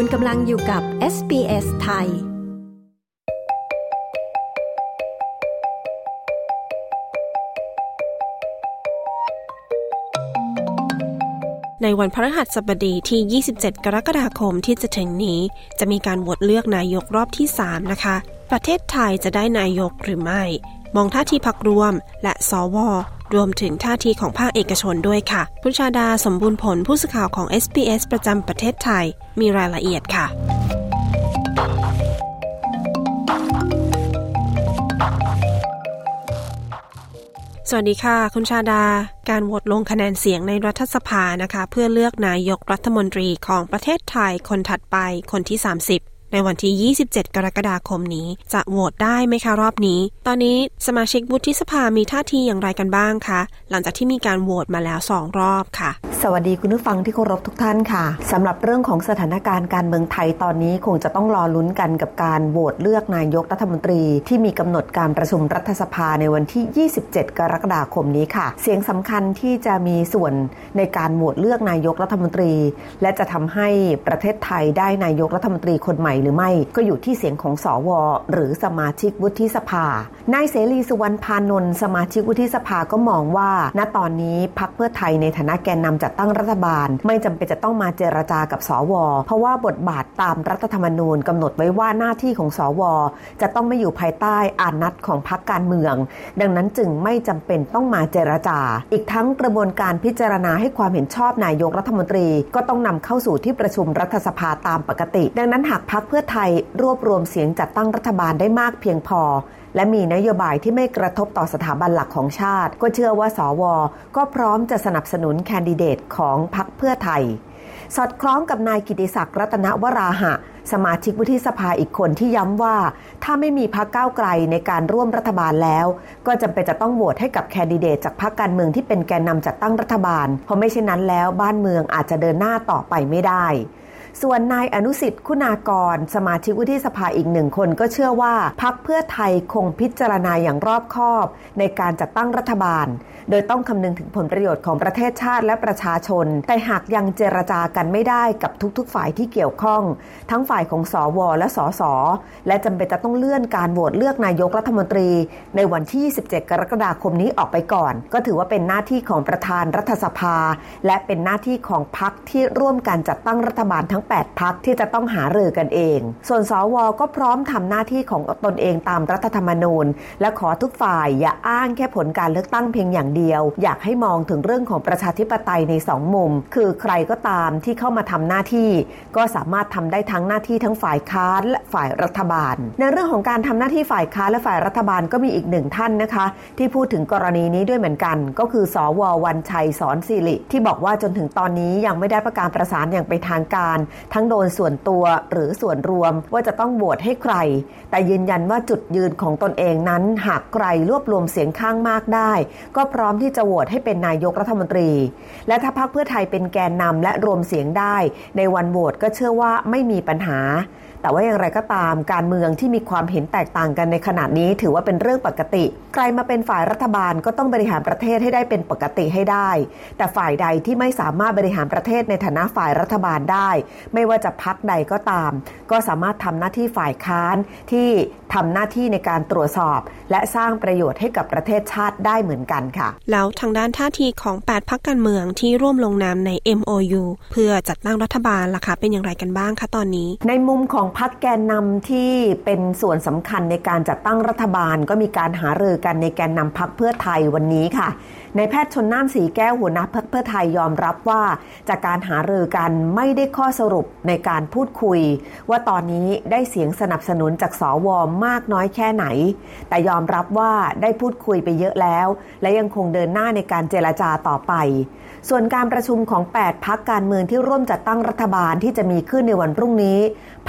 คุณกำลังอยู่กับ SBS ไทย ในวันพฤหัสบดีที่ 27 กรกฎาคมที่จะถึงนี้ จะมีการโหวตเลือกนายกรอบที่ 3 นะคะ ประเทศไทยจะได้นายกหรือไม่ มองท่าทีพักรวม และสว รวมถึงท่าทีของภาคเอกชนด้วยค่ะคุณชาดาสมบูรณ์ผลผู้สื่อข่าวของ SBS ประจำประเทศไทย มีรายละเอียดค่ะสวัสดีค่ะ คุณชาดา การโหวตลงคะแนนเสียงในรัฐสภานะคะ เพื่อเลือกนายกรัฐมนตรีของประเทศไทยคนถัดไปคนที่30 ในวันที่ 27 กรกฎาคมนี้ จะโหวตได้ไหมคะรอบนี้ ตอนนี้สมาชิกวุฒิสภามีท่าทีอย่างไรกันบ้างคะ หลังจากที่มีการโหวตมาแล้วสองรอบค่ะ สวัสดีคุณผู้ฟังที่เคารพทุกท่านค่ะสำหรับเรื่องของสถานการณ์การเมืองไทยตอนนี้คงจะต้องรอลุ้นกันกับการโหวตเลือกนายกรัฐมนตรี ที่มีกำหนดการประชุมรัฐสภาในวันที่ 27 กรกฎาคมนี้ค่ะ เสียงสำคัญที่จะมีส่วนในการโหวตเลือกนายกรัฐมนตรี และจะทำให้ประเทศไทยได้นายกรัฐมนตรีคนใหม่หรือไม่ก็อยู่ที่เสียงของสอวอหรือสมาชิกวุฒิสภานายเสรีสุวรรณพานนท์สมาชิกวุฒิสภาก็มองว่า ณตอนนี้พักเพื่อไทยในฐานะแกนนำจัดตั้งรัฐบาล ไม่จำเป็นจะต้องมาเจรจากับสว เพราะว่าบทบาทตามรัฐธรรมนูญกำหนดไว้ว่าหน้าที่ของสว จะต้องไม่อยู่ภายใต้อานัดของพักการเมือง ดังนั้นจึงไม่จำเป็นต้องมาเจรจา อีกทั้งกระบวนการพิจารณาให้ความเห็นชอบนายกรัฐมนตรี ก็ต้องนำเข้าสู่ที่ประชุมรัฐสภาตามปกติ ดังนั้นหากพักเพื่อไทยรวบรวมเสียงจัดตั้งรัฐบาลได้มากเพียงพอ และมีนโยบายที่ไม่กระทบต่อสถาบันหลักของชาติ ก็เชื่อว่าสว ก็พร้อมจะสนับสนุนแคนดิเดตของพรรคเพื่อไทย สอดคล้องกับนายกิติศักดิ์รัตนวราหะ สมาชิกวุฒิสภาอีกคนที่ย้ำว่า ถ้าไม่มีพรรคก้าวไกลในการร่วมรัฐบาลแล้ว ก็จำเป็นจะต้องโหวตให้กับแคนดิเดตจากพรรคการเมืองที่เป็นแกนนำจัดตั้งรัฐบาล เพราะไม่เช่นนั้นแล้วบ้านเมืองอาจจะเดินหน้าต่อไปไม่ได้ ส่วนนายอนุสิทธิ์คุณากร สมาชิกวุฒิสภาอีกหนึ่งคนก็เชื่อว่าพักเพื่อไทยคงพิจารณาอย่างรอบคอบ ในการจัดตั้งรัฐบาล โดยต้องคำนึงถึงผลประโยชน์ของประเทศชาติและประชาชน แต่หากยังเจรจากันไม่ได้กับทุกๆ ฝ่ายที่เกี่ยวข้อง ทั้งฝ่ายของสอวอและสอสอและจำเป็นจะต้องเลื่อนการโหวตเลือกนายกรัฐมนตรี ในวันที่ 27 กรกฎาคมนี้ออกไปก่อน ก็ถือว่าเป็นหน้าที่ของประธานรัฐสภา และเป็นหน้าที่ของพรรคที่ร่วมกันจัดตั้งรัฐบาลทั้ง8 พักที่จะต้องหารือกันเอง ส่วนสวก็พร้อมทำหน้าที่ของตนเองตามรัฐธรรมนูญ และขอทุกฝ่ายอย่าอ้างแค่ผลการเลือกตั้งเพียงอย่างเดียว อยากให้มองถึงเรื่องของประชาธิปไตยในสองมุม คือใครก็ตามที่เข้ามาทำหน้าที่ ก็สามารถทำได้ทั้งหน้าที่ทั้งฝ่ายค้านและฝ่ายรัฐบาล ในเรื่องของการทำหน้าที่ฝ่ายค้านและฝ่ายรัฐบาลก็มีอีกหนึ่งท่านนะคะ ที่พูดถึงกรณีนี้ด้วยเหมือนกัน ก็คือ สววันชัยสอนสิริที่บอกว่าจนถึงตอนนี้ยังไม่ได้ประกาศประสานอย่างเป็นทางการทั้งโดนส่วนตัวหรือส่วนรวมว่าจะต้องโหวตให้ใคร แต่ยืนยันว่าจุดยืนของตนเองนั้น หากใครรวบรวมเสียงข้างมากได้ ก็พร้อมที่จะโหวตให้เป็นนายกรัฐมนตรี และถ้าพรรคเพื่อไทยเป็นแกนนำและรวมเสียงได้ ในวันโหวตก็เชื่อว่าไม่มีปัญหา แต่ว่าอย่างไรก็ตามการเมืองที่มีความเห็นแตกต่างกันในขณะนี้ถือว่าเป็นเรื่องปกติ ใครมาเป็นฝ่ายรัฐบาลก็ต้องบริหารประเทศให้ได้เป็นปกติให้ได้ แต่ฝ่ายใดที่ไม่สามารถบริหารประเทศในฐานะฝ่ายรัฐบาลได้ ไม่ว่าจะพักใดก็ตาม ก็สามารถทำหน้าที่ฝ่ายค้านที่ทำหน้าที่ในการตรวจสอบ และสร้างประโยชน์ให้กับประเทศชาติได้เหมือนกันค่ะ แล้วทางด้านท่าทีของ 8พักการเมืองที่ร่วมลงนามใน MOU เพื่อจัดตั้งรัฐบาลล่ะคะเป็นอย่างไรกันบ้างคะตอนนี้ ในมุมของพักแกนนำที่เป็นส่วนสำคัญในการจัดตั้งรัฐบาล ก็มีการหารือกันในแกนนำพักเพื่อไทยวันนี้ค่ะในแพทย์ชนน่านสีแก้วหัวหน้าพักเพื่อไทยยอมรับว่า จากการหารือกันไม่ได้ข้อสรุปในการพูดคุย ว่าตอนนี้ได้เสียงสนับสนุนจากสวมากน้อยแค่ไหน แต่ยอมรับว่าได้พูดคุยไปเยอะแล้ว และยังคงเดินหน้าในการเจรจาต่อไป ส่วนการประชุมของ 8 พักการเมืองที่ร่วมจัดตั้งรัฐบาลที่จะมีขึ้นในวันพรุ่งนี้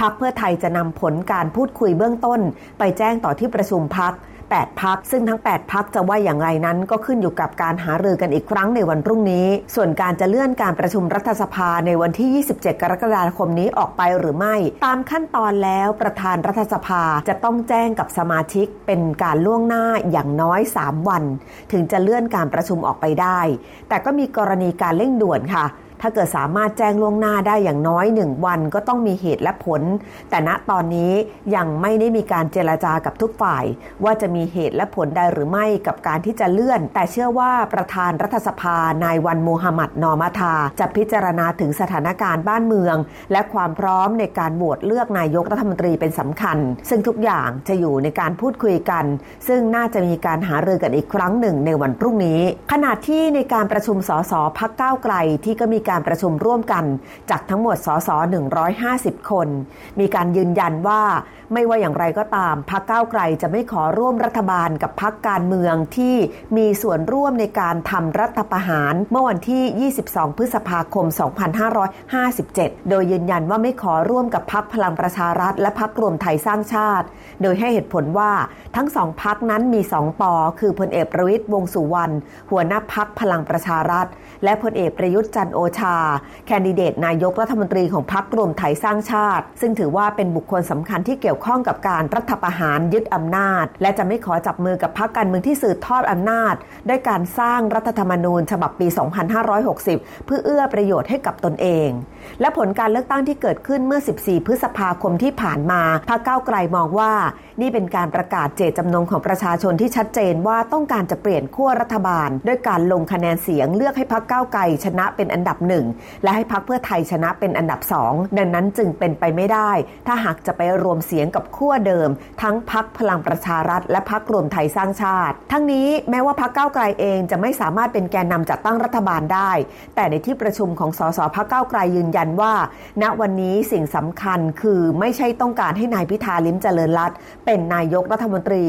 พักเพื่อไทยจะนำผลการพูดคุยเบื้องต้น ไปแจ้งต่อที่ประชุมพัก 8พักซึ่งทั้ง 8พักจะว่าอย่างไรนั้นก็ขึ้นอยู่กับการหารือกันอีกครั้งในวันพรุ่งนี้ ส่วนการจะเลื่อนการประชุมรัฐสภาในวันที่ 27 กรกฎาคมนี้ออกไปหรือไม่ ตามขั้นตอนแล้วประธานรัฐสภาจะต้องแจ้งกับสมาชิกเป็นการล่วงหน้าอย่างน้อย 3 วัน ถึงจะเลื่อนการประชุมออกไปได้ แต่ก็มีกรณีการเร่งด่วนค่ะ ถ้าเกิดสามารถแจ้งล่วงหน้าได้อย่างน้อยหนึ่งวันก็ต้องมีเหตุและผล แต่ณตอนนี้ยังไม่ได้มีการเจรจากับทุกฝ่าย ว่าจะมีเหตุและผลใดหรือไม่กับการที่จะเลื่อน แต่เชื่อว่าประธานรัฐสภานายวันมูฮัมหมัดนอมาทาจะพิจารณาถึงสถานการณ์บ้านเมือง และความพร้อมในการโหวตเลือกนายกรัฐมนตรีเป็นสำคัญ ซึ่งทุกอย่างจะอยู่ในการพูดคุยกัน ซึ่งน่าจะมีการหารือกันอีกครั้งหนึ่งในวันพรุ่งนี้ ขณะที่ในการประชุมสสพักก้าวไกลที่ก็มีการการประชุมร่วมกันจากทั้งหมดสส150 คน มีการยืนยันว่าไม่ว่าอย่างไรก็ตามพักก้าวไกลจะไม่ขอร่วมรัฐบาลกับพักการเมืองที่มีส่วนร่วมในการทำรัฐประหาร เมื่อวันที่ 22 พฤษภาคม 2557 โดยยืนยันว่าไม่ขอร่วมกับพักพลังประชารัฐ และพักรวมไทยสร้างชาติ โดยให้เหตุผลว่าทั้งสองพักนั้นมีสองปอ คือพลเอกประวิตยวงสุวรรณหัวหน้าพักพลังประชารัฐ และพลเอกประยุทธ์จันโอชา แคนดิเดตนายกรัฐมนตรีของพักรวมไทยสร้างชาติ ซึ่งถือว่าเป็นบุคคลสำคัญที่เกี่ยวข้องกับการรัฐประหารยึดอำนาจ และจะไม่ขอจับมือกับพรรคการเมืองที่สืบทอดอำนาจ ด้วยการสร้างรัฐธรรมนูญฉบับปี 2560 เพื่อเอื้อประโยชน์ให้กับตนเอง และผลการเลือกตั้งที่เกิดขึ้นเมื่อ 14 พฤษภาคมที่ผ่านมาพรรคก้าวไกลมองว่า นี่เป็นการประกาศเจตจำนงของประชาชนที่ชัดเจนว่าต้องการจะเปลี่ยนขั้วรัฐบาล ด้วยการลงคะแนนเสียงเลือกให้พรรคก้าวไกลชนะเป็นอันดับนึ่งและให้พรรคเพื่อไทยชนะเป็นอันดับสองดังนั้นจึงเป็นไปไม่ได้ ถ้าหากจะไปรวมเสียงกับขั้วเดิม ทั้งพักพลังประชารัฐ และพักรวมไทยสร้างชาติ ทั้งนี้แม้ว่าพักก้าวไกลเองจะไม่สามารถเป็นแกนนำจัดตั้งรัฐบาลได้ แต่ในที่ประชุมของสสพักก้าวไกลยืนยันว่า ณวันนี้สิ่งสำคัญคือไม่ใช่ต้องการให้นายพิธาลิ้มเจริญรัตเป็นนายกรัฐมนตรี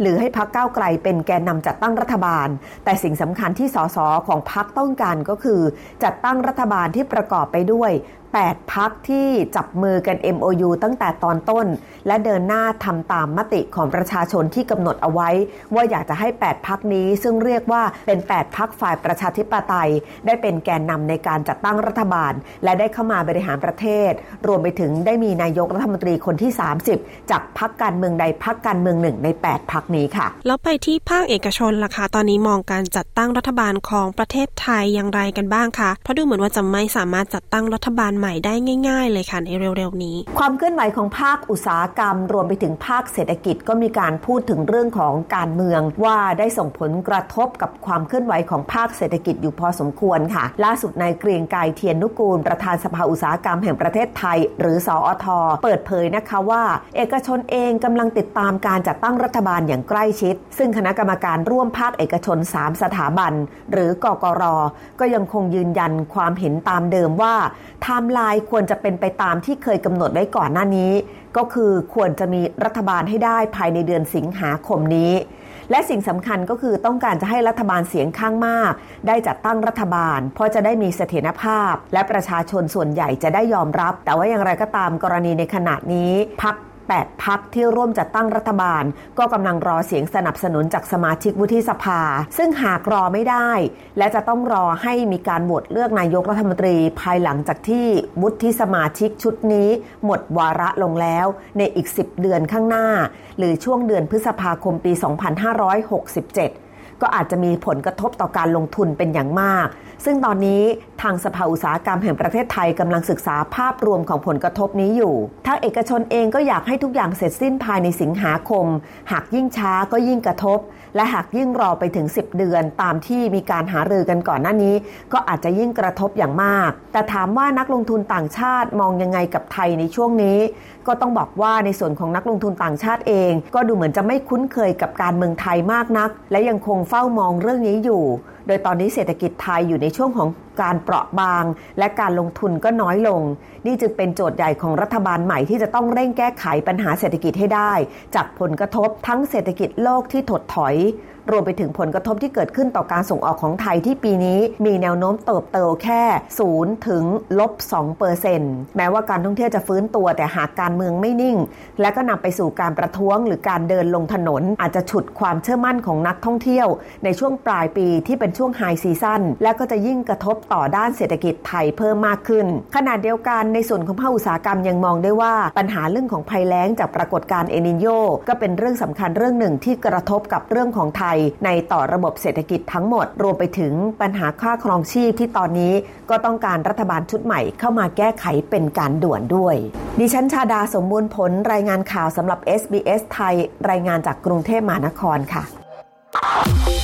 หรือให้พักก้าวไกลเป็นแกนนำจัดตั้งรัฐบาล แต่สิ่งสำคัญที่สสของพักต้องการก็คือ จัดตั้งรัฐบาลที่ประกอบไปด้วย 8 พักที่จับมือกัน MOU ตั้งแต่ตอนต้น และเดินหน้าทำตามมติของประชาชนที่กำหนดเอาไว้ ว่าอยากจะให้ 8 พักนี้ ซึ่งเรียกว่าเป็น 8 พักฝ่ายประชาธิปไตย ได้เป็นแกนนำในการจัดตั้งรัฐบาล และได้เข้ามาบริหารประเทศ รวมไปถึงได้มีนายกรัฐมนตรีคนที่ 30 จากพักการเมืองใดพักการเมืองหนึ่งใน 8 พักนี้ค่ะ แล้วไปที่ภาคเอกชนล่ะคะตอนนี้มองการจัดตั้งรัฐบาลของประเทศไทยอย่างไรกันบ้างคะเพราะดูเหมือนว่าจะไม่สามารถจัดตั้งรัฐบาลหม่ได้ง่ายๆ เลยค่ะในเร็วๆนี้ ความเคลื่อนไหวของภาคอุตสาหกรรม รวมไปถึงภาคเศรษฐกิจก็มีการพูดถึงเรื่องของการเมือง ว่าได้ส่งผลกระทบกับความเคลื่อนไหวของภาคเศรษฐกิจอยู่พอสมควรค่ะ ล่าสุดนายเกรียงไกรเทียนนุกูล ประธานสภาอุตสาหกรรมแห่งประเทศไทย หรือสออทเปิดเผยนะคะว่า เอกชนเองกำลังติดตามการจัดตั้งรัฐบาลอย่างใกล้ชิด ซึ่งคณะกรรมการร่วมภาคเอกชน 3 สถาบัน หรือกกรก็ยังคงยืนยันความเห็นตามเดิมว่าไทม์ไลน์ควรจะเป็นไปตามที่เคยกำหนดไว้ก่อนหน้านี้ ก็คือควรจะมีรัฐบาลให้ได้ภายในเดือนสิงหาคมนี้ และสิ่งสำคัญก็คือต้องการจะให้รัฐบาลเสียงข้างมาก ได้จัดตั้งรัฐบาล เพราะจะได้มีเสถียรภาพ และประชาชนส่วนใหญ่จะได้ยอมรับ แต่ว่าอย่างไรก็ตามกรณีในขณะนี้พัก 8 พักที่ร่วมจัดตั้งรัฐบาล ก็กำลังรอเสียงสนับสนุนจากสมาชิกวุฒิสภา ซึ่งหากรอไม่ได้ และจะต้องรอให้มีการโหวตเลือกนายกรัฐมนตรี ภายหลังจากที่วุฒิสมาชิกชุดนี้ หมดวาระลงแล้วในอีก 10 เดือนข้างหน้า หรือช่วงเดือนพฤษภาคมปี 2567 ก็อาจจะมีผลกระทบต่อการลงทุนเป็นอย่างมาก ซึ่งตอนนี้ทางสภาอุตสาหกรรมแห่งประเทศไทยกำลังศึกษาภาพรวมของผลกระทบนี้อยู่ทางเอกชนเองก็อยากให้ทุกอย่างเสร็จสิ้นภายในสิงหาคม หากยิ่งช้าก็ยิ่งกระทบ และหากยิ่งรอไปถึง 10 เดือน ตามที่มีการหารือกันก่อนหน้านี้ ก็อาจจะยิ่งกระทบอย่างมาก แต่ถามว่านักลงทุนต่างชาติมองยังไงกับไทยในช่วงนี้ ก็ต้องบอกว่าในส่วนของนักลงทุนต่างชาติเอง ก็ดูเหมือนจะไม่คุ้นเคยกับการเมืองไทยมากนัก และยังคงเฝ้ามองเรื่องนี้อยู่ โดยตอนนี้เศรษฐกิจไทยอยู่ในช่วงของการเปราะบาง และการลงทุนก็น้อยลง นี่จึงเป็นโจทย์ใหญ่ของรัฐบาลใหม่ที่จะต้องเร่งแก้ไขปัญหาเศรษฐกิจให้ได้ จากผลกระทบทั้งเศรษฐกิจโลกที่ถดถอย รวมไปถึงผลกระทบที่เกิดขึ้นต่อการส่งออกของไทยที่ปีนี้ มีแนวโน้มเติบโตแค่0ถึงลบ2เปอร์เซ็นต์แม้ว่าการท่องเที่ยวจะฟื้นตัวแต่หากการเมืองไม่นิ่ง และก็นำไปสู่การประท้วงหรือการเดินลงถนน อาจจะฉุดความเชื่อมั่นของนักท่องเที่ยว ในช่วงปลายปีที่เป็นช่วงไฮซีซั่นและก็จะยิ่งกระทบต่อด้านเศรษฐกิจไทยเพิ่มมากขึ้น ขณะเดียวกันในส่วนของภาคอุตสาหกรรมยังมองได้ว่าปัญหาเรื่องของภัยแล้งจากปรากฏการณ์เอนิโยก็เป็นเรื่องสำคัญเรื่องหนึ่งที่กระทบกับเรื่องของไทยยในต่อระบบเศรษฐกิจทั้งหมด รวมไปถึงปัญหาค่าครองชีพที่ตอนนี้ก็ต้องการรัฐบาลชุดใหม่เข้ามาแก้ไขเป็นการด่วนด้วย ดิฉันชาดาสมบูรณ์ผลรายงานข่าวสำหรับ SBS ไทย รายงานจากกรุงเทพมหานครค่ะ